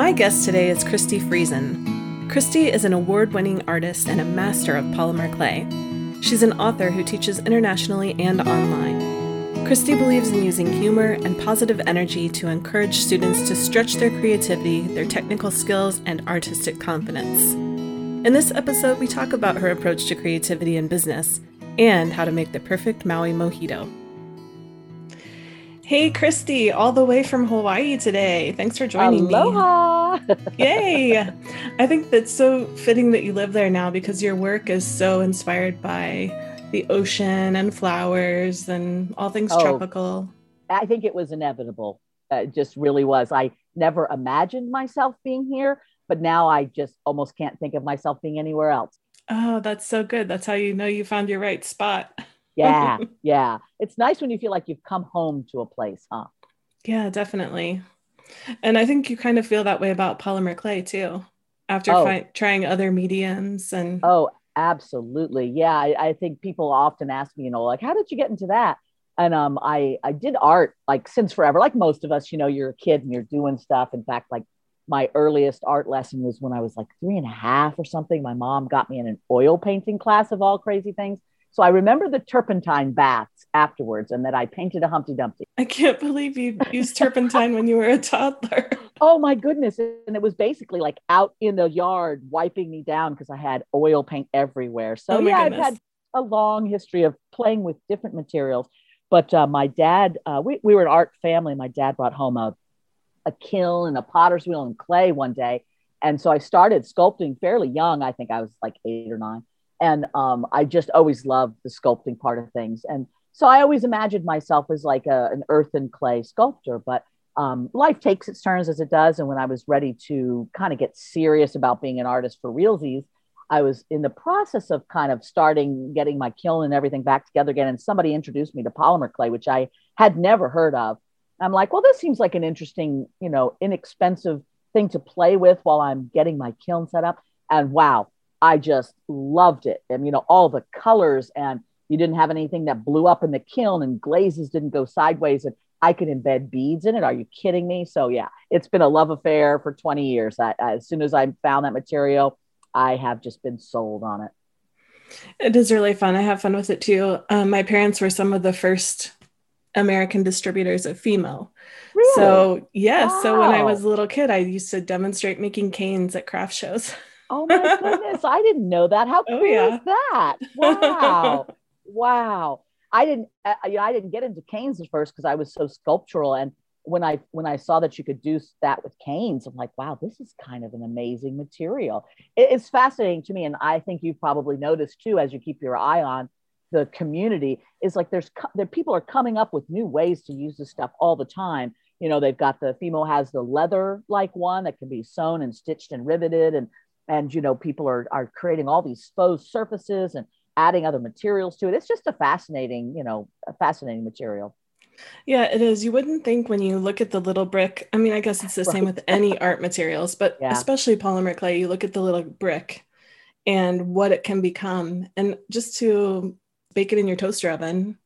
My guest today is Christi Friesen. Christi is an award winning artist and a master of polymer clay. She's an author who teaches internationally and online. Christy believes in using humor and positive energy to encourage students to stretch their creativity, their technical skills, and artistic confidence. In this episode, we talk about her approach to creativity in business and how to make the perfect Maui mojito. Hey, Christi, all the way from Hawaii today. Thanks for joining Aloha. me. Aloha! Yay! I think that's so fitting that you live there now because your work is so inspired by the ocean and flowers and all things Oh. tropical. I think it was inevitable. Uh, it just really was. I never imagined myself being here, but now I just almost can't think of myself being anywhere else. Oh, that's so good. That's how you know you found your right spot. Yeah, yeah. It's nice when you feel like you've come home to a place, huh? Yeah, definitely. And I think you kind of feel that way about polymer clay too, after Oh. fi- trying other mediums and Oh, absolutely. Yeah, I, I think people often ask me, you know, like, how did you get into that? And um, I I did art like since forever. Like most of us, you know, you're a kid and you're doing stuff. In fact, like my earliest art lesson was when I was like three and a half or something. My mom got me in an oil painting class of all crazy things. So I remember the turpentine baths afterwards, and that I painted a Humpty Dumpty. I can't believe you used turpentine when you were a toddler. Oh my goodness! And it was basically like out in the yard wiping me down because I had oil paint everywhere. So Oh yeah, I've had a long history of playing with different materials. But uh, my dad, uh, we, we were an art family. My dad brought home a, a kiln and a potter's wheel and clay one day. And so I started sculpting fairly young. I think I was like eight or nine. And um, I just always loved the sculpting part of things. And so I always imagined myself as like a, an earth and clay sculptor. But um, life takes its turns as it does. And when I was ready to kind of get serious about being an artist for realsies, I was in the process of kind of starting getting my kiln and everything back together again. And somebody introduced me to polymer clay, which I had never heard of. I'm like, well, this seems like an interesting, you know, inexpensive thing to play with while I'm getting my kiln set up. And wow, I just loved it. And, you know, all the colors and you didn't have anything that blew up in the kiln and glazes didn't go sideways and I could embed beads in it. Are you kidding me? So yeah, it's been a love affair for 20 years. I, as soon as I found that material, I have just been sold on it. It is really fun. I have fun with it too. Um, my parents were some of the first American distributors of Fimo. Really? So, yes. So, when I was a little kid, I used to demonstrate making canes at craft shows. oh my goodness, I didn't know that. How Oh, cool yeah. is that? Wow, wow. I didn't, uh, you know, I didn't get into canes at first because I was so sculptural. And when I when I saw that you could do that with canes, I'm like, wow, this is kind of an amazing material. It- it's fascinating to me, and I think you've probably noticed too, as you keep your eye on the community, is like there's there people are coming up with new ways to use this stuff all the time. You know, they've got the Fimo has the leather like one that can be sewn and stitched and riveted, and and you know people are are creating all these faux surfaces and adding other materials to it. It's just a fascinating, you know, a fascinating material. Yeah, it is. You wouldn't think when you look at the little brick. I mean, I guess it's the same with any art materials, but Yeah. especially polymer clay, you look at the little brick and what it can become. And just to bake it in your toaster oven.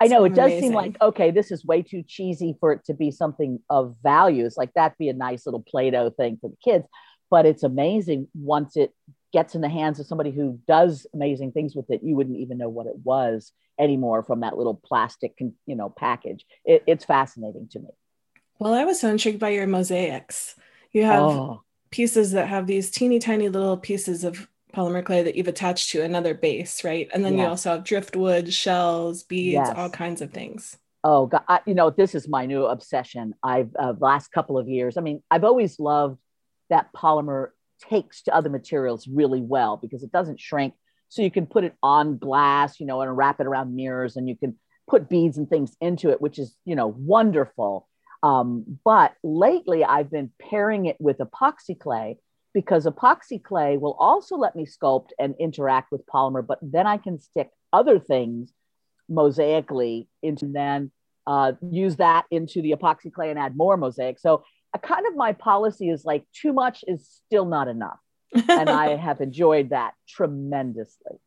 I know it does seem like okay, this is way too cheesy for it to be something of value. It's like that'd be a nice little Play-Doh thing for the kids, but it's amazing once it gets in the hands of somebody who does amazing things with it. You wouldn't even know what it was anymore from that little plastic, you know, package. It, it's fascinating to me. Well, I was so intrigued by your mosaics. You have Oh, pieces that have these teeny tiny little pieces of polymer clay that you've attached to another base, right? And then you also have driftwood, shells, beads, Yes. all kinds of things. Oh God, I, you know, this is my new obsession. I've uh, last couple of years. I mean, I've always loved that polymer takes to other materials really well because it doesn't shrink. So you can put it on glass, you know, and wrap it around mirrors, and you can put beads and things into it, which is, you know, wonderful. Um, but lately, I've been pairing it with epoxy clay because epoxy clay will also let me sculpt and interact with polymer, but then I can stick other things mosaically into and then uh, use that into the epoxy clay and add more mosaic. So kind of my policy is like too much is still not enough. and I have enjoyed that tremendously.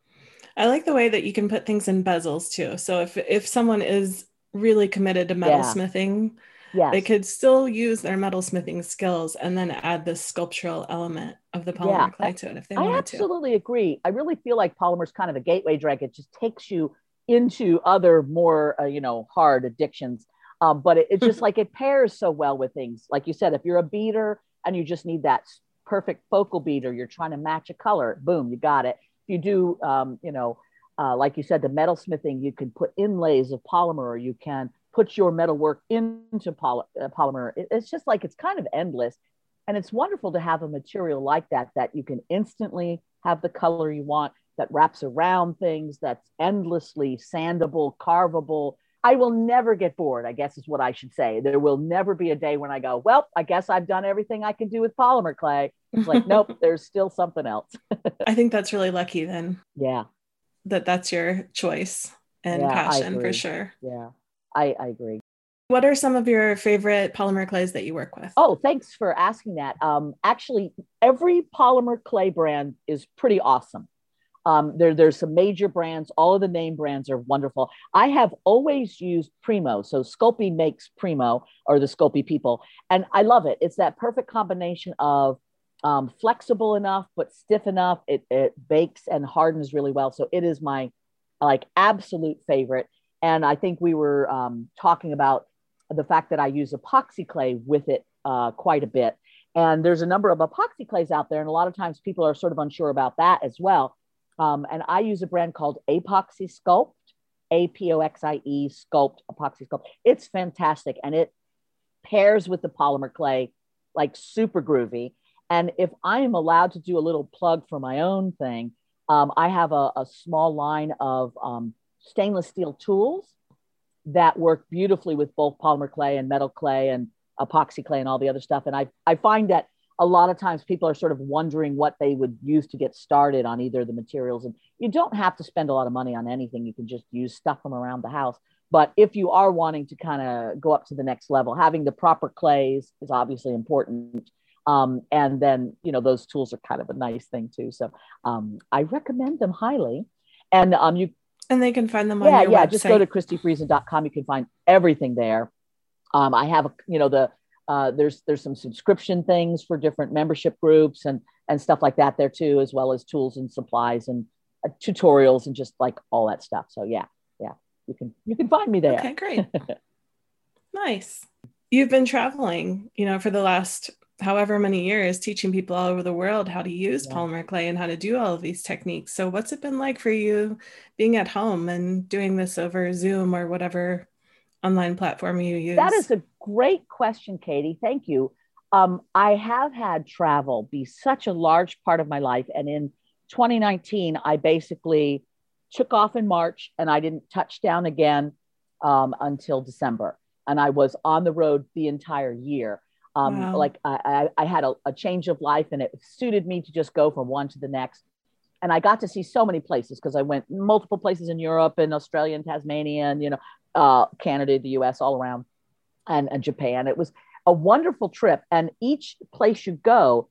I like the way that you can put things in bezels too. So if if someone is really committed to Yeah. metalsmithing, Yes. they could still use their metalsmithing skills and then add the sculptural element of the polymer Yeah, clay to it if they I wanted to. I absolutely agree. I really feel like polymer is kind of a gateway drug. It just takes you into other more, uh, you know, hard addictions. Um, but it, it just like it pairs so well with things. Like you said, if you're a beader and you just need that perfect focal beater, you're trying to match a color, boom, you got it. If you do, um, you know, uh, like you said, the metal smithing, you can put inlays of polymer or you can put your metal work into poly- uh, polymer. It- it's just like it's kind of endless. And it's wonderful to have a material like that that you can instantly have the color you want, that wraps around things, that's endlessly sandable, carvable. I will never get bored, I guess is what I should say. There will never be a day when I go, well, I guess I've done everything I can do with polymer clay. It's like, nope, there's still something else. I think that's really lucky then Yeah, that that's your choice and Yeah, passion for sure. yeah, I, I agree. What are some of your favorite polymer clays that you work with? Oh, thanks for asking that. Um, actually, every polymer clay brand is pretty awesome. Um, there, there's some major brands. All of the name brands are wonderful. I have always used Premo. So Sculpey makes Premo or the Sculpey people. And I love it. It's that perfect combination of um, flexible enough, but stiff enough. It, it bakes and hardens really well. So it is my like absolute favorite. And I think we were um, talking about the fact that I use epoxy clay with it uh, quite a bit. And there's a number of epoxy clays out there. And a lot of times people are sort of unsure about that as well. Um, and I use a brand called Apoxie Sculpt, A P O X I E Sculpt, Apoxie Sculpt. It's fantastic. And it pairs with the polymer clay like super groovy. And if I am allowed to do a little plug for my own thing, um, I have a, a small line of um, stainless steel tools that work beautifully with both polymer clay and metal clay and epoxy clay and all the other stuff. And I, I find that a lot of times people are sort of wondering what they would use to get started on either of the materials. And you don't have to spend a lot of money on anything. You can just use stuff from around the house. But if you are wanting to kind of go up to the next level, having the proper clays is obviously important. Um, and then, you know, those tools are kind of a nice thing too. So um, I recommend them highly. And um, you And they can find them on yeah, yeah. website. Just go to christifriesen.com. You can find everything there. Um, I have, a, you know, the uh, there's there's some subscription things for different membership groups and and stuff like that there too, as well as tools and supplies and uh, tutorials and just like all that stuff. So yeah, yeah, you can you can find me there. Okay, great. nice. You've been traveling, you know, for the last however many years, teaching people all over the world how to use Yeah. polymer clay and how to do all of these techniques. So, what's it been like for you being at home and doing this over Zoom or whatever online platform you use? That is a great question, Katie. Thank you. Um, I have had travel be such a large part of my life. And in 2019, I basically took off in March and I didn't touch down again um, until December. And I was on the road the entire year. Um, Wow. Like I, I, I had a, a change of life and it suited me to just go from one to the next. And I got to see so many places because I went multiple places in Europe and Australia and Tasmania and, you know, uh, Canada, the US, all around, and, and Japan. It was a wonderful trip. And each place you go,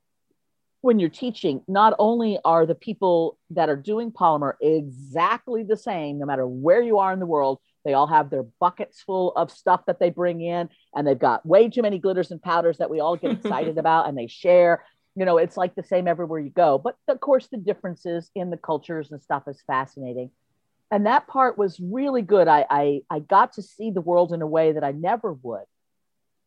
when you're teaching, not only are the people that are doing polymer exactly the same, no matter where you are in the world, they all have their buckets full of stuff that they bring in, and they've got way too many glitters and powders that we all get excited about, and they share. You know, it's like the same everywhere you go. But of course, the differences in the cultures and stuff is fascinating and that part was really good. I, I I got to see the world in a way that I never would,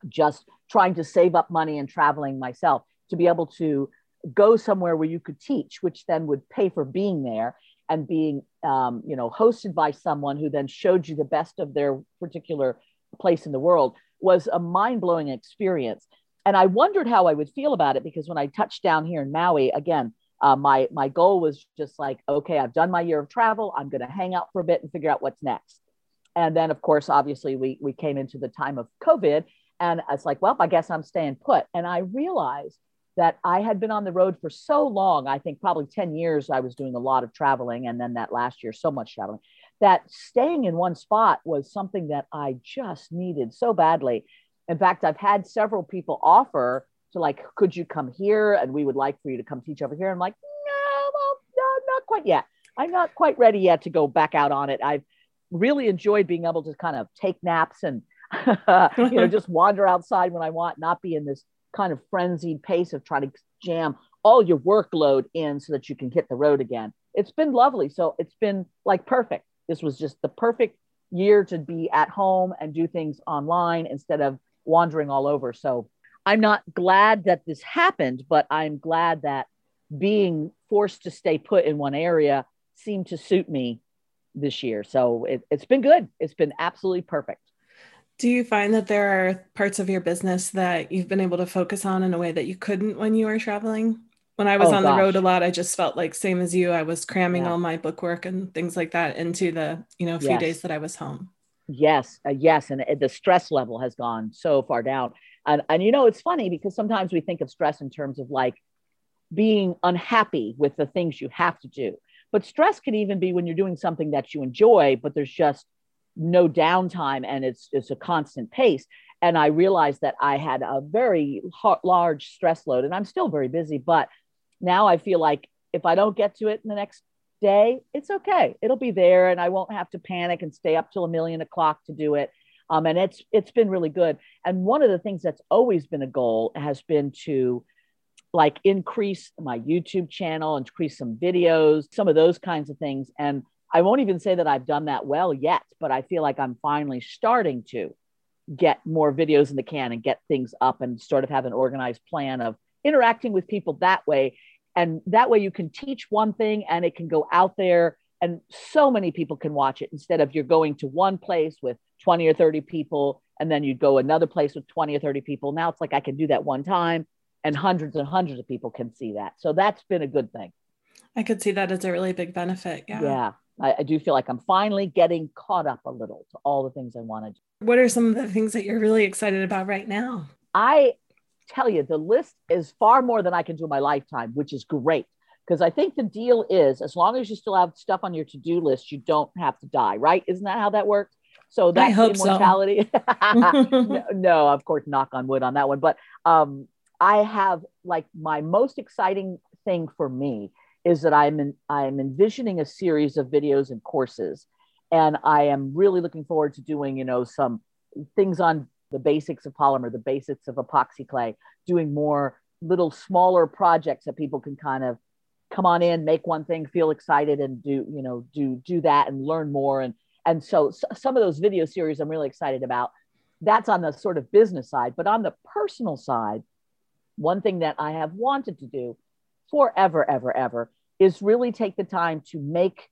just trying to save up money and traveling myself to be able to go somewhere where you could teach, which then would pay for being there and being um, you know hosted by someone who then showed you the best of their particular place in the world was a mind-blowing experience and i wondered how i would feel about it because when i touched down here in maui again uh, my my goal was just like okay i've done my year of travel. I'm going to hang out for a bit and figure out what's next. And then of course obviously we we came into the time of covid and it's like well i guess i'm staying put. And i realized that i had been on the road for so long i think probably 10 years i was doing a lot of traveling and then that last year so much traveling that staying in one spot was something that i just needed so badly. In fact i've had several people offer to like could you come here and we would like for you to come teach over here i'm like no well no, not quite yet i'm not quite ready yet to go back out on it i've really enjoyed being able to kind of take naps and you know, just wander outside when I want, not be in this kind of frenzied pace of trying to jam all your workload in so that you can hit the road again. It's been lovely. So it's been like perfect. This was just the perfect year to be at home and do things online instead of wandering all over. So I'm not glad that this happened, but I'm glad that being forced to stay put in one area seemed to suit me this year. So it, it's been good. It's been absolutely perfect. Do you find that there are parts of your business that you've been able to focus on in a way that you couldn't when you were traveling? When I was oh, on gosh. the road a lot, I just felt like same as you. I was cramming yeah. all my book work and things like that into the, you know, few yes. days that I was home. Yes, uh, yes, and uh, the stress level has gone so far down. And and you know, it's funny because sometimes we think of stress in terms of like being unhappy with the things you have to do. But stress can even be when you're doing something that you enjoy, but there's just no downtime and it's, it's a constant pace. And I realized that I had a very large stress load and I'm still very busy. But now I feel like if I don't get to it in the next day, it's okay. It'll be there and I won't have to panic and stay up till a million o'clock to do it. Um, and it's it's been really good. And one of the things that's always been a goal has been to like increase my YouTube channel, increase some videos, some of those kinds of things. And I won't even say that I've done that well yet, but I feel like I'm finally starting to get more videos in the can and get things up and sort of have an organized plan of interacting with people that way. And that way you can teach one thing and it can go out there and so many people can watch it instead of you're going to one place with 20 or 30 people and then you'd go another place with 20 or 30 people. Now it's like I can do that one time and hundreds and hundreds of people can see that. So that's been a good thing. I could see that as a really big benefit. Yeah. Yeah. I, I do feel like I'm finally getting caught up a little to all the things I want to do. What are some of the things that you're really excited about right now? I tell you, the list is far more than I can do in my lifetime, which is great. Because I think the deal is as long as you still have stuff on your to do list, you don't have to die, right? Isn't that how that works? So that's immortality. So. no, no, of course, knock on wood on that one. But um, I have like my most exciting thing for me is that I'm in, I'm envisioning a series of videos and courses, and I am really looking forward to doing you know some things on the basics of polymer, the basics of epoxy clay, doing more little smaller projects that people can kind of come on in, make one thing, feel excited, and do you know do do that and learn more and and so, so some of those video series I'm really excited about. That's on the sort of business side, but on the personal side one thing that I have wanted to do forever, ever, ever is really take the time to make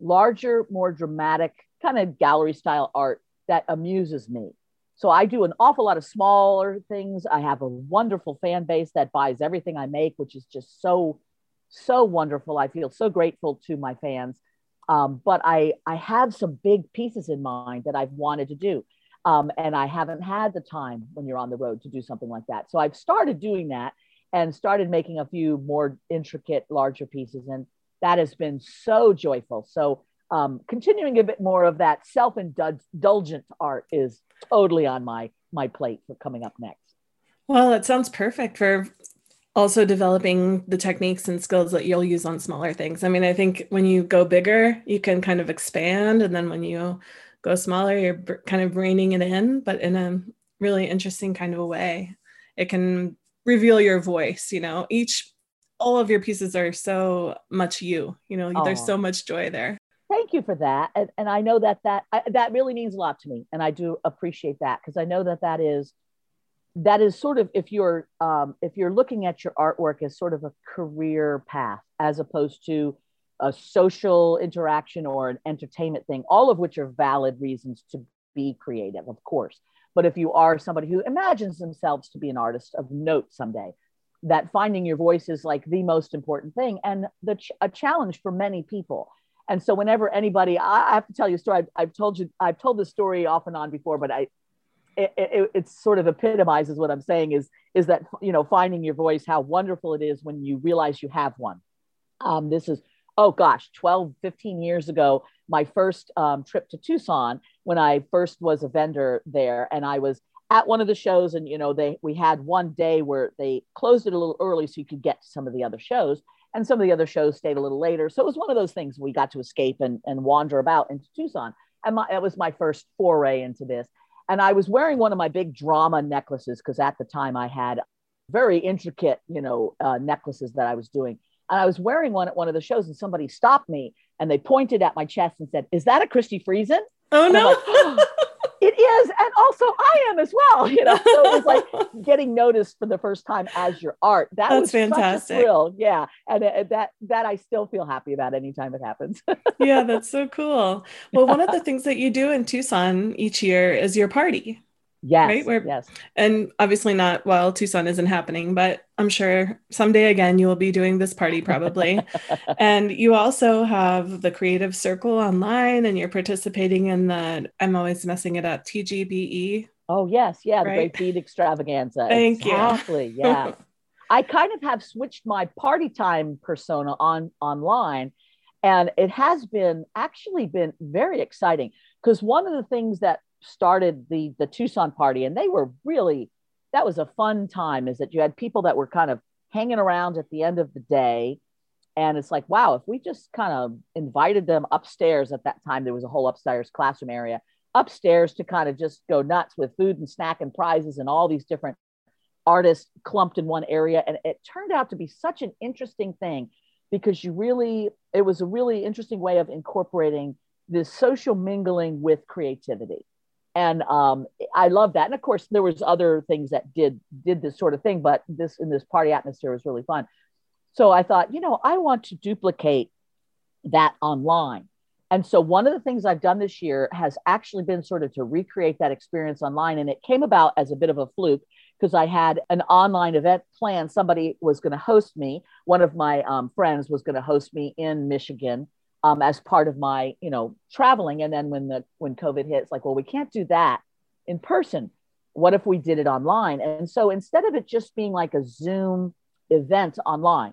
larger, more dramatic, kind of gallery style art that amuses me. So I do an awful lot of smaller things. I have a wonderful fan base that buys everything I make, which is just so, so wonderful. I feel so grateful to my fans. Um, but I, I have some big pieces in mind that I've wanted to do. Um, and I haven't had the time when you're on the road to do something like that. So I've started doing that and started making a few more intricate, larger pieces. And that has been so joyful. So um, continuing a bit more of that self-indulgent art is totally on my my plate for coming up next. Well, it sounds perfect for also developing the techniques and skills that you'll use on smaller things. I mean, I think when you go bigger, you can kind of expand, and then when you go smaller, you're kind of reining it in, but in a really interesting kind of a way. It can reveal your voice, you know, each, all of your pieces are so much you, you know, oh. there's so much joy there. Thank you for that. And, and I know that that, I, that really means a lot to me. And I do appreciate that because I know that that is, that is sort of if you're um, if you're looking at your artwork as sort of a career path as opposed to a social interaction or an entertainment thing, all of which are valid reasons to be creative, of course. But if you are somebody who imagines themselves to be an artist of note someday, that finding your voice is like the most important thing and the ch- a challenge for many people. And so whenever anybody, I, I have to tell you a story. I've, I've, told you, I've told this story off and on before, but I, it, it, it sort of epitomizes what I'm saying is, is that, you know, finding your voice, how wonderful it is when you realize you have one. Um, this is oh gosh, 12, 15 years ago, my first um, trip to Tucson when I first was a vendor there. And I was at one of the shows and, you know, they, we had one day where they closed it a little early so you could get to some of the other shows. And some of the other shows stayed a little later. So it was one of those things we got to escape and, and wander about into Tucson. And my, that was my first foray into this. And I was wearing one of my big drama necklaces because at the time I had very intricate, you know, uh, necklaces that I was doing. And I was wearing one at one of the shows, and somebody stopped me and they pointed at my chest and said, "Is that a Christi Friesen?" Oh no! Like, oh, it is, and also I am as well. You know, so it was like getting noticed for the first time as your art. That That's was fantastic. Thrill, yeah, and uh, that that I still feel happy about anytime it happens. yeah, that's so cool. Well, one of the things that you do in Tucson each year is your party. Yes. Right. Where, yes. And obviously not while Tucson isn't happening, but I'm sure someday again you will be doing this party probably. and you also have the Creative Circle online and you're participating in the, I'm always messing it up, TGBE. Oh, yes. Yeah. The Great Bead Extravaganza. Thank exactly, you. Exactly. Yeah. I kind of have switched my party time persona on online and it has been actually been very exciting because one of the things that started the the Tucson party, and they were really that was a fun time. Is that you had people that were kind of hanging around at the end of the day, and it's like, wow, if we just kind of invited them upstairs at that time, there was a whole upstairs classroom area upstairs to kind of just go nuts with food and snack and prizes and all these different artists clumped in one area and it turned out to be such an interesting thing because you really it was a really interesting way of incorporating this social mingling with creativity and um, I love that. And of course, there was other things that did did this sort of thing, but this in this party atmosphere was really fun. So I thought, you know, I want to duplicate that online. And so one of the things I've done this year has actually been sort of to recreate that experience online. And it came about as a bit of a fluke because I had an online event planned. Somebody was going to host me. One of my um, friends was going to host me in Michigan um, as part of my you know traveling. And then when the when covid hit it's like well we can't do that in person. What if we did it online? And so instead of it just being like a zoom event online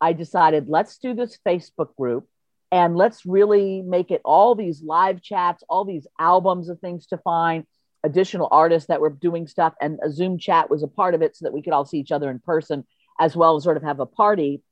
i decided let's do this facebook group and let's really make it all these live chats all these albums of things to find additional artists that were doing stuff. And a zoom chat was a part of it so that we could all see each other in person as well as sort of have a party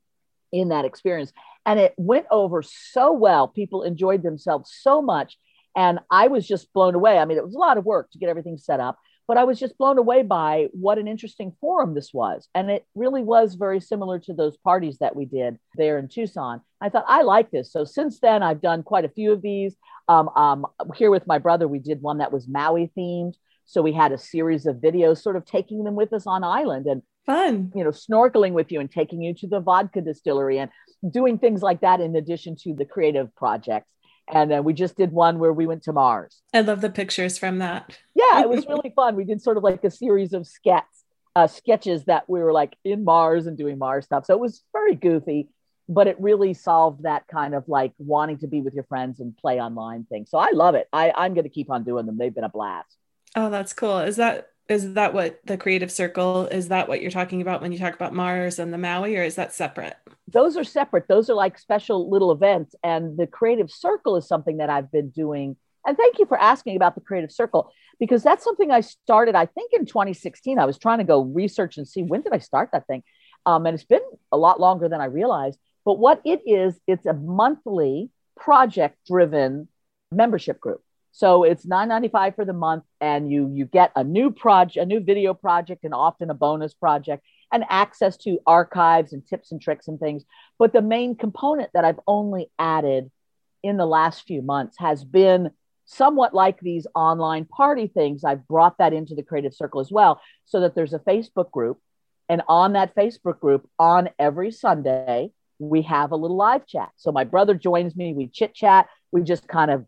in that experience and it went over so well. People enjoyed themselves so much. And I was just blown away. I mean, it was a lot of work to get everything set up, but I was just blown away by what an interesting forum this was. And it really was very similar to those parties that we did there in Tucson. I thought, I like this. So since then, I've done quite a few of these. Um, um, here with my brother, we did one that was Maui themed. So we had a series of videos sort of taking them with us on island and fun, you know, snorkeling with you and taking you to the vodka distillery and doing things like that in addition to the creative projects. And uh, we just did one where we went to Mars. I love the pictures from that. Yeah, it was really fun. We did sort of like a series of sketches, uh, sketches that we were like in Mars and doing Mars stuff. So it was very goofy, but it really solved that kind of like wanting to be with your friends and play online thing. So I love it. I, I'm going to keep on doing them. They've been a blast. Oh, that's cool. Is that is that what the creative circle is that what you're talking about when you talk about mars and the maui or is that separate? Those are separate. Those are like special little events and the creative circle is something that i've been doing. And thank you for asking about the creative circle because that's something i started i think in 2016 i was trying to go research and see when did i start that thing. Um, and it's been a lot longer than i realized. But what it is it's a monthly project driven membership group so it's 9.95 for the month, and you you get a new project, a new video project, and often a bonus project, and access to archives and tips and tricks and things. But the main component that I've only added in the last few months has been somewhat like these online party things. I've brought that into the creative circle as well, so that there's a Facebook group, and on that Facebook group, on every Sunday, we have a little live chat. So my brother joins me, we chit chat, we just kind of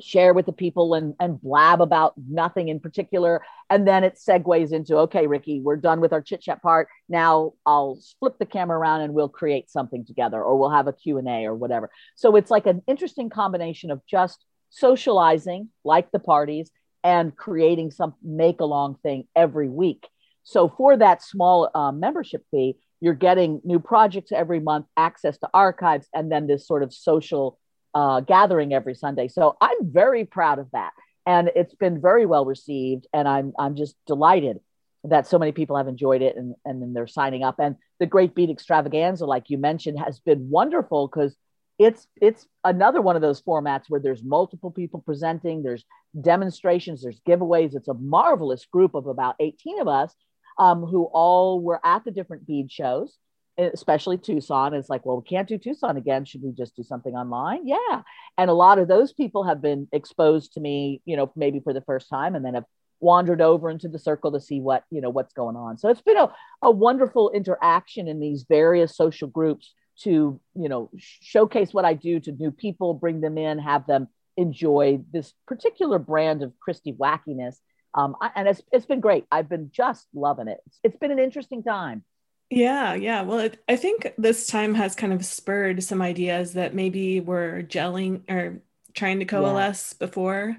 share with the people and, and blab about nothing in particular. And then it segues into, okay, Ricky, we're done with our chit chat part. Now I'll flip the camera around and we'll create something together or we'll have a Q&A or whatever. So it's like an interesting combination of just socializing like the parties and creating some make along thing every week. So for that small uh, membership fee, you're getting new projects every month, access to archives, and then this sort of social uh, gathering every Sunday. So I'm very proud of that. And it's been very well received. And I'm, I'm just delighted that so many people have enjoyed it and, and then they're signing up. And the Great Bead Extravaganza, like you mentioned, has been wonderful because it's it's another one of those formats where there's multiple people presenting there's demonstrations there's giveaways it's a marvelous group of about 18 of us um, who all were at the different bead shows especially tucson it's like well we can't do tucson again. Should we just do something online? Yeah. And a lot of those people have been exposed to me you know maybe for the first time and then have wandered over into the circle to see what you know what's going on. So it's been a, a wonderful interaction in these various social groups to you know showcase what i do to new people bring them in have them enjoy this particular brand of christi wackiness. Um, and it's, it's been great. I've been just loving it. It's, it's been an interesting time yeah yeah well it, i think this time has kind of spurred some ideas that maybe were gelling or trying to coalesce yeah. before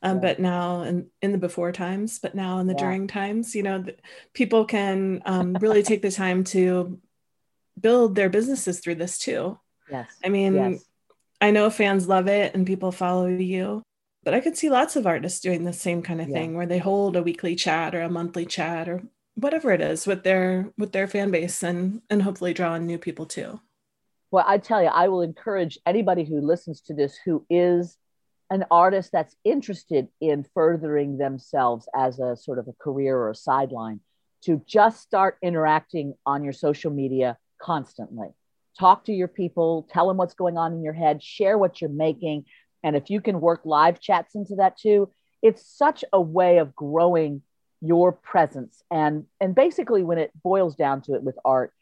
um, yeah. but now in, in the before times but now in the yeah. during times you know people can um, really take the time to build their businesses through this too. Yes. I mean, yes. I know fans love it and people follow you, but I could see lots of artists doing the same kind of thing where they hold a weekly chat or a monthly chat or whatever it is with their with their fan base and and hopefully draw in new people too. Well, I tell you, I will encourage anybody who listens to this who is an artist that's interested in furthering themselves as a sort of a career or a sideline to just start interacting on your social media constantly. Talk to your people, tell them what's going on in your head, share what you're making. And if you can work live chats into that too, it's such a way of growing your presence. And, and basically, when it boils down to it with art,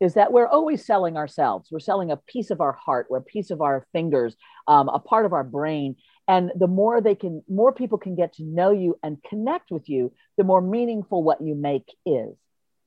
is that we're always selling ourselves. We're selling a piece of our heart, we're a piece of our fingers, um, a part of our brain. And the more they can, more people can get to know you and connect with you, the more meaningful what you make is.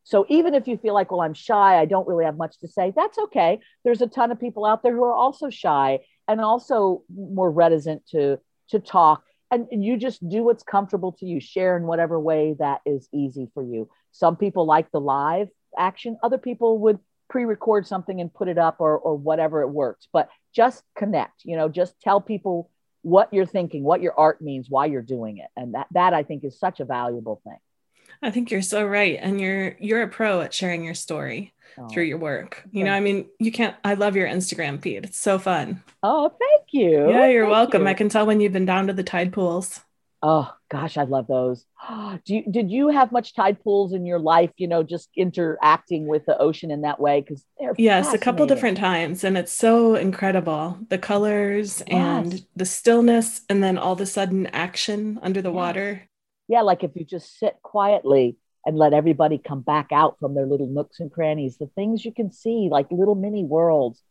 So even if you feel like, well, I'm shy, I don't really have much to say, that's okay. There's a ton of people out there who are also shy and also more reticent to to talk. And you just do what's comfortable to you, share in whatever way that is easy for you. Some people like the live action, other people would pre-record something and put it up or or whatever it works. But just connect, you know, just tell people what you're thinking, what your art means, why you're doing it. And that that I think is such a valuable thing. I think you're so right. And you're you're a pro at sharing your story oh, through your work. You know, I mean, you can't I love your Instagram feed. It's so fun. Oh, thank you. Yeah, you're thank welcome. You. I can tell when you've been down to the tide pools. Oh gosh, I love those. Do you did you have much tide pools in your life, you know, just interacting with the ocean in that way? Because Yes, a couple different times. And it's so incredible. The colors yes. and the stillness and then all of a sudden action under the yes. water yeah, like if you just sit quietly and let everybody come back out from their little nooks and crannies, the things you can see, like little mini worlds.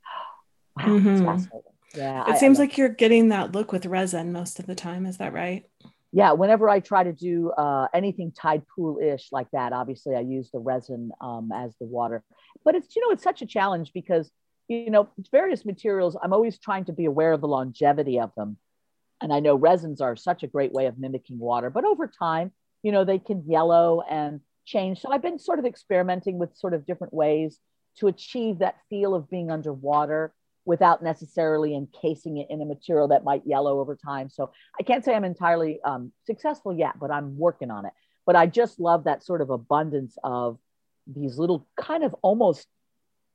Wow, mm-hmm. fascinating. Yeah. It I, seems I like you're getting that look with resin most of the time. Is that right? Yeah. Whenever I try to do uh, anything tide pool ish like that, obviously I use the resin um, as the water. But it's, you know, it's such a challenge because, you know, various materials, I'm always trying to be aware of the longevity of them and I know resins are such a great way of mimicking water, but over time, you know, they can yellow and change. So I've been sort of experimenting with sort of different ways to achieve that feel of being underwater without necessarily encasing it in a material that might yellow over time. So I can't say I'm entirely um, successful yet, but I'm working on it. But I just love that sort of abundance of these little kind of almost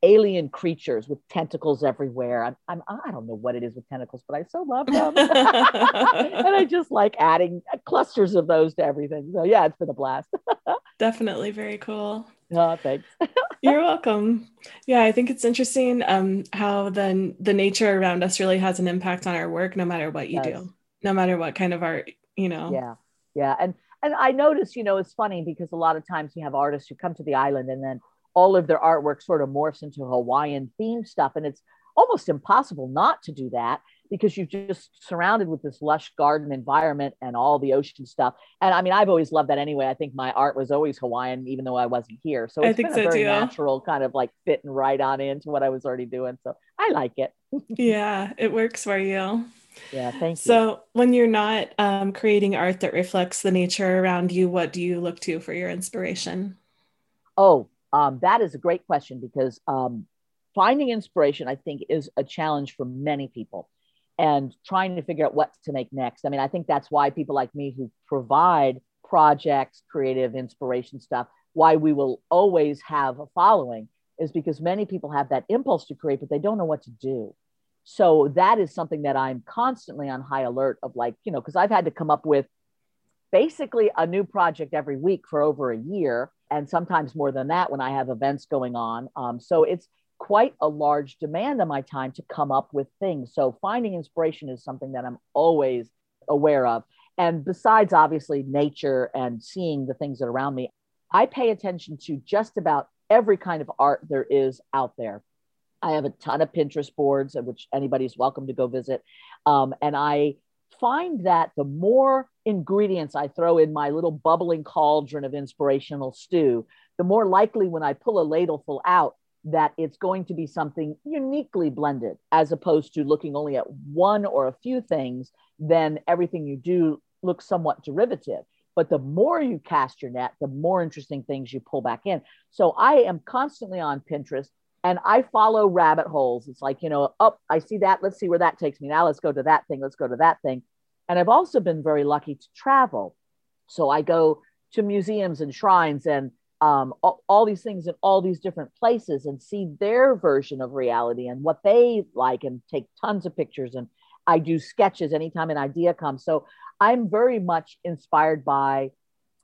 alien creatures with tentacles everywhere. I'm, I'm I don't know what it is with tentacles, but I so love them, and I just like adding clusters of those to everything. So yeah, it's been a blast. Definitely very cool. Oh, thanks. You're welcome. Yeah, I think it's interesting um, how the the nature around us really has an impact on our work, no matter what you do, no matter what kind of art, you know. Yeah, yeah, and and I notice, you know, it's funny because a lot of times we have artists who come to the island and then all of their artwork sort of morphs into Hawaiian themed stuff. And it's almost impossible not to do that because you're just surrounded with this lush garden environment and all the ocean stuff. And I mean, I've always loved that anyway. I think my art was always Hawaiian, even though I wasn't here. So it's been a very too. natural kind of like fitting right on into what I was already doing. So I like it. yeah, it works for you. Yeah, thank you. So when you're not um, creating art that reflects the nature around you, what do you look to for your inspiration? Oh, um, that is a great question because um, finding inspiration, I think, is a challenge for many people and trying to figure out what to make next. I mean, I think that's why people like me who provide projects, creative inspiration stuff, why we will always have a following is because many people have that impulse to create, but they don't know what to do. So that is something that I'm constantly on high alert of like, you know, because I've had to come up with basically a new project every week for over a year and sometimes more than that when I have events going on. Um, so it's quite a large demand on my time to come up with things. So finding inspiration is something that I'm always aware of. And besides, obviously, nature and seeing the things that are around me, I pay attention to just about every kind of art there is out there. I have a ton of Pinterest boards, which anybody's welcome to go visit. Um, and I find that the more ingredients I throw in my little bubbling cauldron of inspirational stew, the more likely when I pull a ladleful out that it's going to be something uniquely blended as opposed to looking only at one or a few things then everything you do looks somewhat derivative. But the more you cast your net the more interesting things you pull back in. So i am constantly on pinterest and i follow rabbit holes. It's like you know oh i see that. Let's see where that takes me. Now let's go to that thing. Let's go to that thing. And i've also been very lucky to travel. So i go to museums and shrines and um, all, all, these things in all these different places and see their version of reality and what they like and take tons of pictures and i do sketches anytime an idea comes. So i'm very much inspired by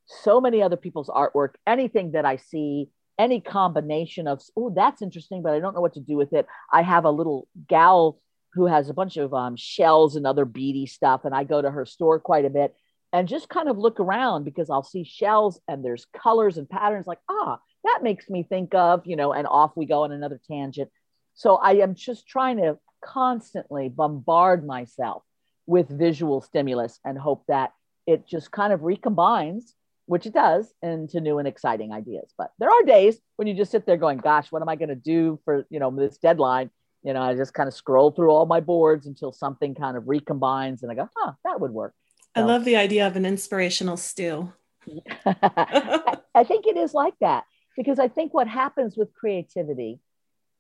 so many other people's artwork. Anything that i see any combination of oh that's interesting but i don't know what to do with it i have a little gal who has a bunch of um, shells and other beady stuff and i go to her store quite a bit and just kind of look around because I'll see shells and there's colors and patterns like, ah, that makes me think of, you know, and off we go on another tangent. So I am just trying to constantly bombard myself with visual stimulus and hope that it just kind of recombines, which it does, into new and exciting ideas. But there are days when you just sit there going, gosh, what am I going to do for, you know, this deadline? You know, I just kind of scroll through all my boards until something kind of recombines and I go, huh, that would work. I love the idea of an inspirational stew. I think it is like that because I think what happens with creativity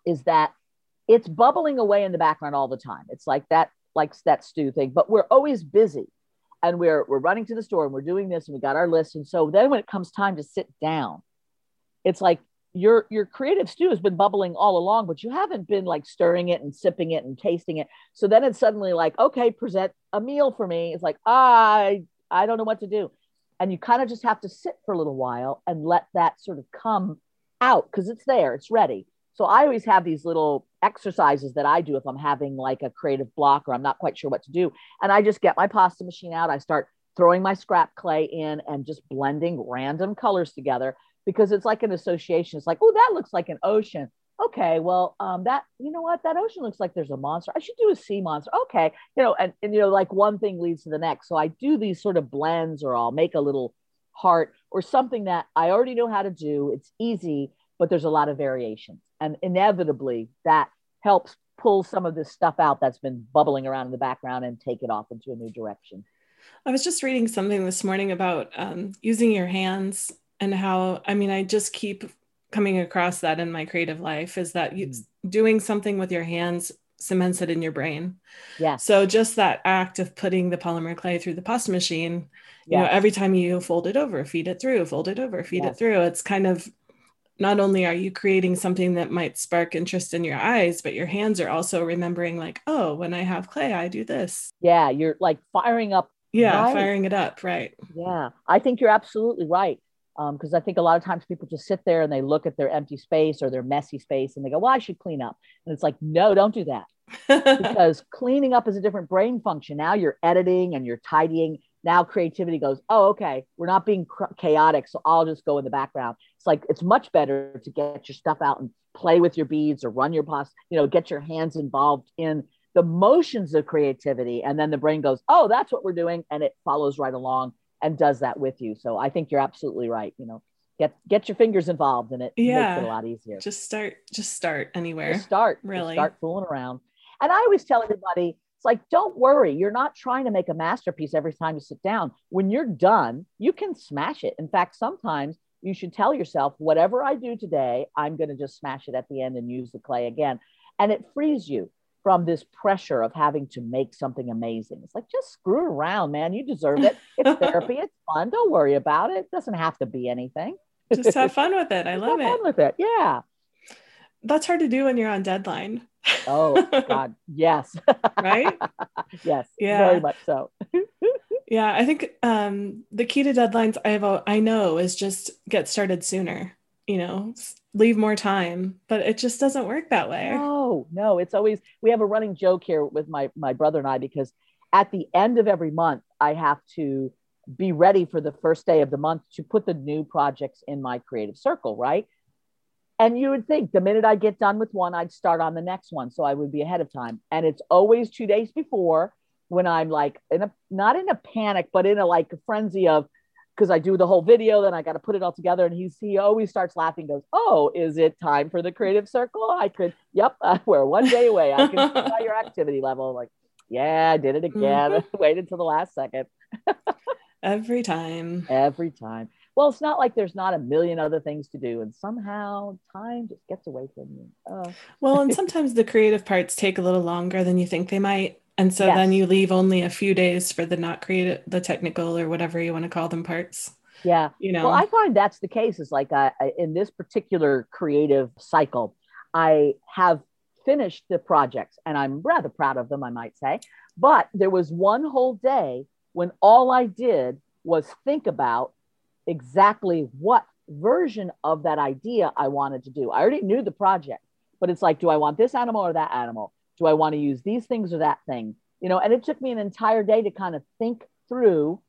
is that it's bubbling away in the background all the time. It's like that, like that stew thing, but we're always busy and we're we're running to the store and we're doing this and we got our list. And so then when it comes time to sit down, it's like your your creative stew has been bubbling all along but you haven't been like stirring it and sipping it and tasting it. So then it's suddenly like okay present a meal for me. It's like i i don't know what to do. And you kind of just have to sit for a little while and let that sort of come out because it's there it's ready so i always have these little exercises that i do if i'm having like a creative block or i'm not quite sure what to do and i just get my pasta machine out i start throwing my scrap clay in and just blending random colors together because it's like an association. It's like, oh, that looks like an ocean. Okay, well, um, that you know what, that ocean looks like there's a monster. I should do a sea monster. Okay, you know, and, and you know, like one thing leads to the next. So I do these sort of blends, or I'll make a little heart or something that I already know how to do. It's easy, but there's a lot of variations, and inevitably that helps pull some of this stuff out that's been bubbling around in the background and take it off into a new direction. I was just reading something this morning about um, using your hands and how i mean i just keep coming across that in my creative life is that you, mm-hmm. doing something with your hands cements it in your brain yeah so just that act of putting the polymer clay through the pasta machine you yes. know every time you fold it over feed it through fold it over feed yes. it through it's kind of not only are you creating something that might spark interest in your eyes but your hands are also remembering like oh when i have clay i do this yeah you're like firing up yeah right. firing it up right yeah i think you're absolutely right because um, I think a lot of times people just sit there and they look at their empty space or their messy space and they go, "Well, I should clean up." And it's like, no, don't do that, because cleaning up is a different brain function. Now you're editing and you're tidying. Now creativity goes, "Oh, okay, we're not being chaotic, so I'll just go in the background." It's like it's much better to get your stuff out and play with your beads or run your boss, you know, get your hands involved in the motions of creativity, and then the brain goes, "Oh, that's what we're doing," and it follows right along and does that with you. So I think you're absolutely right. You know, get get your fingers involved and it yeah. makes it a lot easier. Just start, just start anywhere. Just start. Really. Just start fooling around. And I always tell everybody, it's like, don't worry. You're not trying to make a masterpiece every time you sit down. When you're done, you can smash it. In fact, sometimes you should tell yourself, whatever I do today, I'm going to just smash it at the end and use the clay again. And it frees you from this pressure of having to make something amazing. It's like just screw around, man. You deserve it. It's therapy. It's fun. Don't worry about it. It doesn't have to be anything. Just have fun with it. I love it. have it. Fun with it. Yeah. That's hard to do when you're on deadline. Oh God, yes. right? yes. Yeah. Very much so. yeah, I think um, the key to deadlines I've I know is just get started sooner. You know, leave more time, but it just doesn't work that way. No, no. It's always we have a running joke here with my my brother and I because at the end of every month I have to be ready for the first day of the month to put the new projects in my creative circle, right? And you would think the minute I get done with one, I'd start on the next one. So I would be ahead of time. And it's always two days before when I'm like in a not in a panic, but in a like a frenzy of because I do the whole video, then I got to put it all together. And he's he always starts laughing, goes, "Oh, is it time for the creative circle? I could, yep, uh, we're one day away. I can see by your activity level." Like, yeah, I did it again. Mm-hmm. Waited until the last second. Every time. Every time. Well, it's not like there's not a million other things to do, and somehow time just gets away from you. Oh. well, and sometimes the creative parts take a little longer than you think they might. And so yes. then you leave only a few days for the not creative, the technical or whatever you want to call them parts. Yeah. You know, well, I find that's the case. Is like I, I, in this particular creative cycle, I have finished the projects and I'm rather proud of them, I might say. But there was one whole day when all I did was think about exactly what version of that idea I wanted to do. I already knew the project, but it's like, do I want this animal or that animal? Do I want to use these things or that thing? You know, and it took me an entire day to kind of think through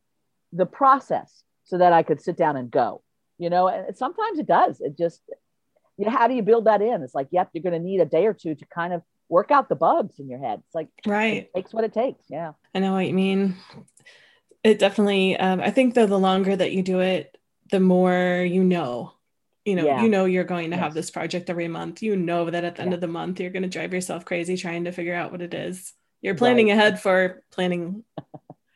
the process so that I could sit down and go. You know, and sometimes it does. It just, you know, how do you build that in? It's like, yep, you're going to need a day or two to kind of work out the bugs in your head. It's like, right. It takes what it takes. Yeah. I know what you mean it definitely um, i think though the longer that you do it the more you know you know yeah. you know you're going to yes. have this project every month you know that at the end of the month you're going to drive yourself crazy trying to figure out what it is you're planning right. ahead for planning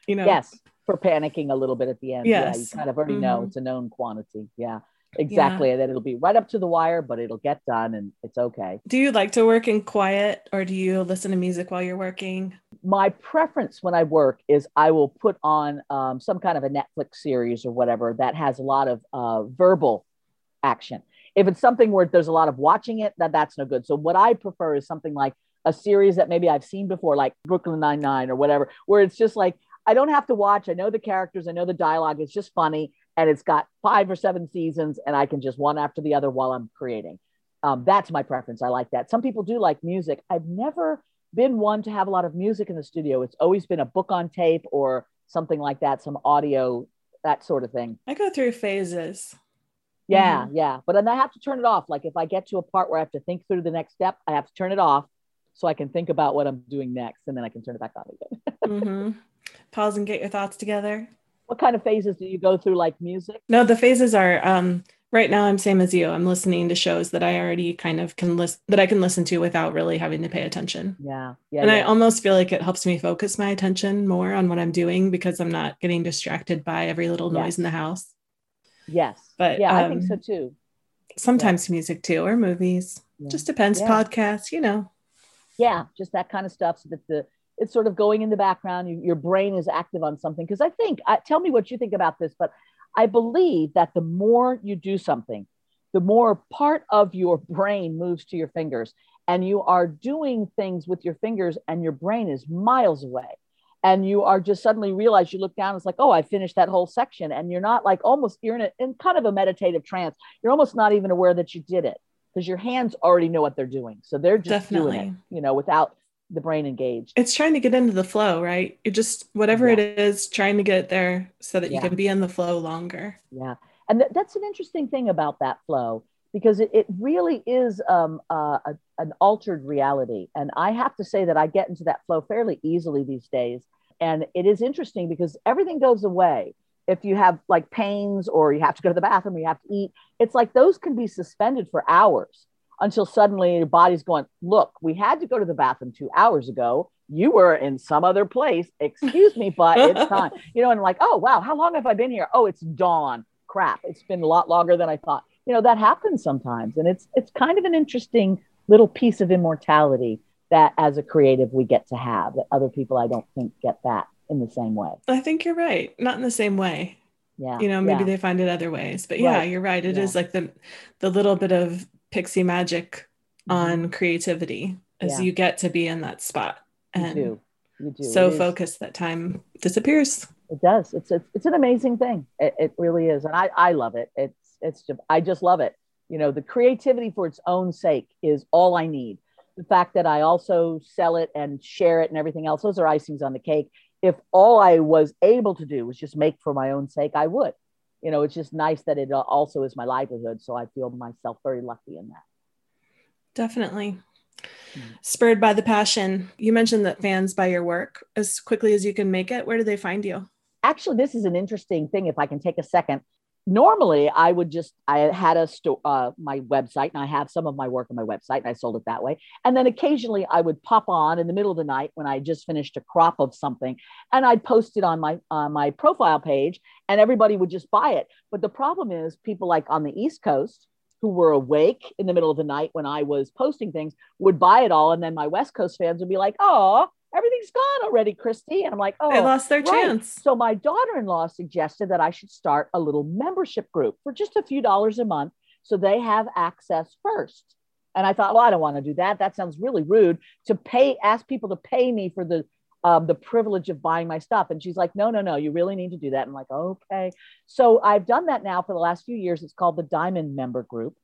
you know yes for panicking a little bit at the end yes. yeah you kind of already mm-hmm. know it's a known quantity yeah exactly yeah. that it'll be right up to the wire but it'll get done and it's okay do you like to work in quiet or do you listen to music while you're working my preference when i work is i will put on um, some kind of a netflix series or whatever that has a lot of uh, verbal action if it's something where there's a lot of watching it that that's no good so what i prefer is something like a series that maybe i've seen before like brooklyn 99 or whatever where it's just like I don't have to watch. I know the characters, I know the dialogue. It's just funny and it's got five or seven seasons and I can just one after the other while I'm creating. Um, that's my preference. I like that. Some people do like music. I've never been one to have a lot of music in the studio. It's always been a book on tape or something like that, some audio, that sort of thing. I go through phases. Yeah, mm-hmm. yeah. But then I have to turn it off. Like if I get to a part where I have to think through the next step, I have to turn it off so I can think about what I'm doing next and then I can turn it back on again. mm-hmm. Pause and get your thoughts together what kind of phases do you go through like music no the phases are um right now i'm same as you. I'm listening to shows that i already kind of can listen that i can listen to without really having to pay attention. Yeah. Yeah and yeah. i almost feel like it helps me focus my attention more on what i'm doing because i'm not getting distracted by every little noise in the house. Yes. But yeah um, i think so um, too. sometimes yeah. music too or movies. Just depends. Podcasts you know. Yeah just that kind of stuff so that the it's sort of going in the background. You, your brain is active on something. Because I think, uh, tell me what you think about this, but I believe that the more you do something, the more part of your brain moves to your fingers, and you are doing things with your fingers, and your brain is miles away. And you are just suddenly realize you look down, it's like, oh, I finished that whole section. And you're not like almost, you're in, a, in kind of a meditative trance. You're almost not even aware that you did it because your hands already know what they're doing. So they're just Definitely. doing it, you know, without the brain engaged. It's trying to get into the flow, right? It just whatever yeah. it is, trying to get there so that you yeah. can be in the flow longer. Yeah, and th- that's an interesting thing about that flow because it, it really is um, uh, a, an altered reality. And I have to say that I get into that flow fairly easily these days. And it is interesting because everything goes away. If you have like pains or you have to go to the bathroom, or you have to eat, it's like those can be suspended for hours until suddenly your body's going, look, we had to go to the bathroom two hours ago. You were in some other place. Excuse me, but it's time. You know, and like, oh, wow, how long have I been here? Oh, it's dawn. Crap. It's been a lot longer than I thought. You know, that happens sometimes. And it's it's kind of an interesting little piece of immortality that as a creative we get to have that other people I don't think get that in the same way. I think you're right. Not in the same way. Yeah. You know, maybe yeah. they find it other ways. But yeah, right. you're right. It yeah. is like the the little bit of pixie magic mm-hmm. on creativity as Yeah. you get to be in that spot You and do. You do. so focused that time disappears. It does. It's a, it's an amazing thing. It, it really is, and I I love it. It's it's just I just love it. You know, the creativity for its own sake is all I need. The fact that I also sell it and share it and everything else, those are icings on the cake. If all I was able to do was just make for my own sake, I would. You know, it's just nice that it uh, also is my livelihood. So I feel myself very lucky in that. Definitely. Mm. Spurred by the passion. You mentioned that fans buy your work as quickly as you can make it. Where do they find you? actually this is an interesting thing if i can take a second normally i would just i had a store uh, my website and i have some of my work on my website and i sold it that way. And then occasionally i would pop on in the middle of the night when i just finished a crop of something and i'd post it on my uh, my profile page and everybody would just buy it. But the problem is people like on the east coast who were awake in the middle of the night when i was posting things would buy it all and then my west coast fans would be like oh everything's gone already christi and i'm like oh they lost their right. chance. so my daughter-in-law suggested that I should start a little membership group for just a few dollars a month so they have access first. And I thought, well, I don't want to do that. That sounds really rude to pay ask people to pay me for the um, the privilege of buying my stuff. And she's like, no, no, no, you really need to do that. I'm like, okay. So I've done that now for the last few years. It's called the Diamond Member Group.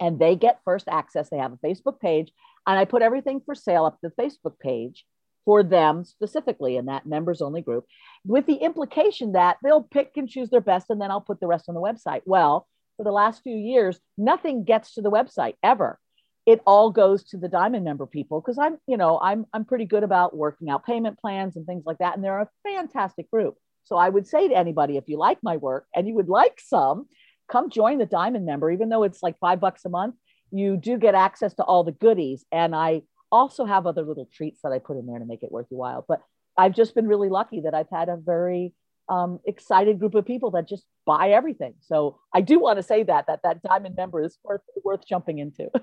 And they get first access. They have a Facebook page. And I put everything for sale up the Facebook page for them specifically in that members only group with the implication that they'll pick and choose their best and then I'll put the rest on the website. Well, for the last few years, nothing gets to the website ever. It all goes to the diamond member people because I'm, you know, I'm I'm pretty good about working out payment plans and things like that. And they're a fantastic group. So I would say to anybody, if you like my work and you would like some, come join the diamond member, even though it's like five bucks a month, you do get access to all the goodies. And I also have other little treats that I put in there to make it worth your while. But I've just been really lucky that I've had a very um, excited group of people that just buy everything. So I do want to say that that that diamond member is worth worth jumping into.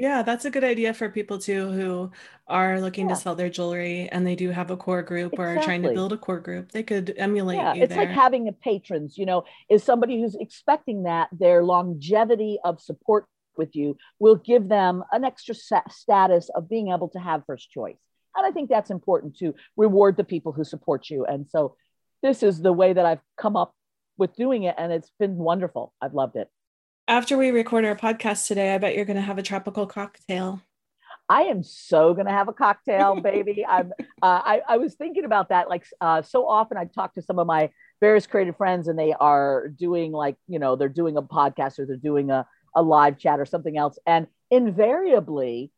Yeah, that's a good idea for people too who are looking Yeah. to sell their jewelry and they do have a core group or are trying to build a core group. They could emulate yeah, you it's there. like having a patrons. You know, is somebody who's expecting that their longevity of support with you will give them an extra status of being able to have first choice. And I think that's important to reward the people who support you. And so this is the way that I've come up with doing it. And it's been wonderful. I've loved it. After we record our podcast today, I bet you're going to have a tropical cocktail. I am so gonna have a cocktail, baby. I'm. Uh, I I was thinking about that. Like uh, so often, I talk to some of my various creative friends, and they are doing like you know they're doing a podcast or they're doing a a live chat or something else, and invariably,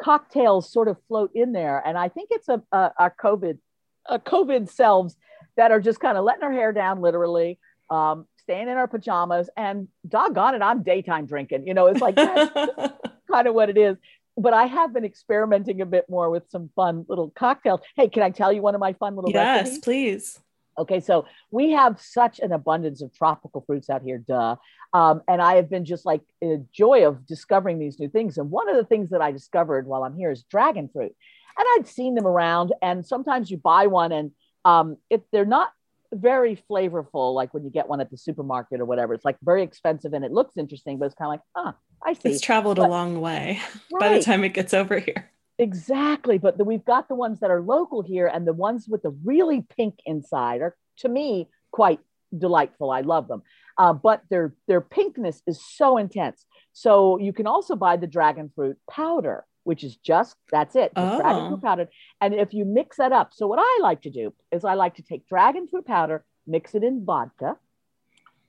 cocktails sort of float in there. And I think it's a, a our COVID, a COVID selves that are just kind of letting our hair down, literally. Um, staying in our pajamas and doggone it, I'm daytime drinking. You know, it's like that's kind of what it is. But I have been experimenting a bit more with some fun little cocktails. Hey, can I tell you one of my fun little yes, recipes? please. Okay, so we have such an abundance of tropical fruits out here, duh. Um, and I have been just like in a joy of discovering these new things. And one of the things that I discovered while I'm here is dragon fruit. And I'd seen them around, and sometimes you buy one, and um, if they're not very flavorful, like when you get one at the supermarket or whatever, it's like very expensive and it looks interesting, but it's kind of like, ah, I see. It's traveled a long way by the time it gets over here. Exactly. But the, we've got the ones that are local here, and the ones with the really pink inside are, to me, quite delightful. I love them. Uh, but their their pinkness is so intense. So you can also buy the dragon fruit powder, which is just that's it, just dragon Oh. fruit powder. And if you mix that up, so what I like to do is I like to take dragon fruit powder, mix it in vodka,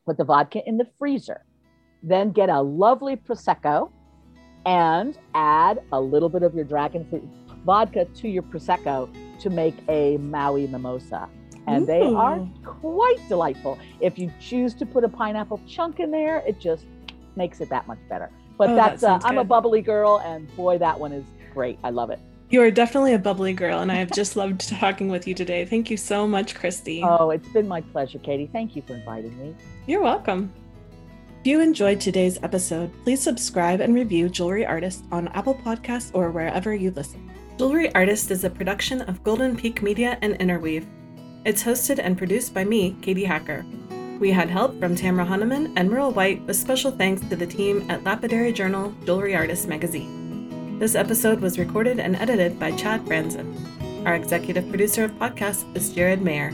put the vodka in the freezer, then get a lovely prosecco, and add a little bit of your dragon fruit vodka to your prosecco to make a Maui mimosa. And they are quite delightful. If you choose to put a pineapple chunk in there, it just makes it that much better. But Oh, that that's uh, sounds I'm a bubbly girl, and boy, that one is great. I love it. You are definitely a bubbly girl, and I have just loved talking with you today. Thank you so much, Christi. Oh, it's been my pleasure, Katie. Thank you for inviting me. You're welcome. If you enjoyed today's episode, please subscribe and review Jewelry Artist on Apple Podcasts or wherever you listen. Jewelry Artist is a production of Golden Peak Media and Interweave. It's hosted and produced by me, Katie Hacker. We had help from Tamara Hunneman and Merle White, with special thanks to the team at Lapidary Journal Jewelry Artist magazine. This episode was recorded and edited by Chad Branson. Our executive producer of podcasts is Jared Mayer.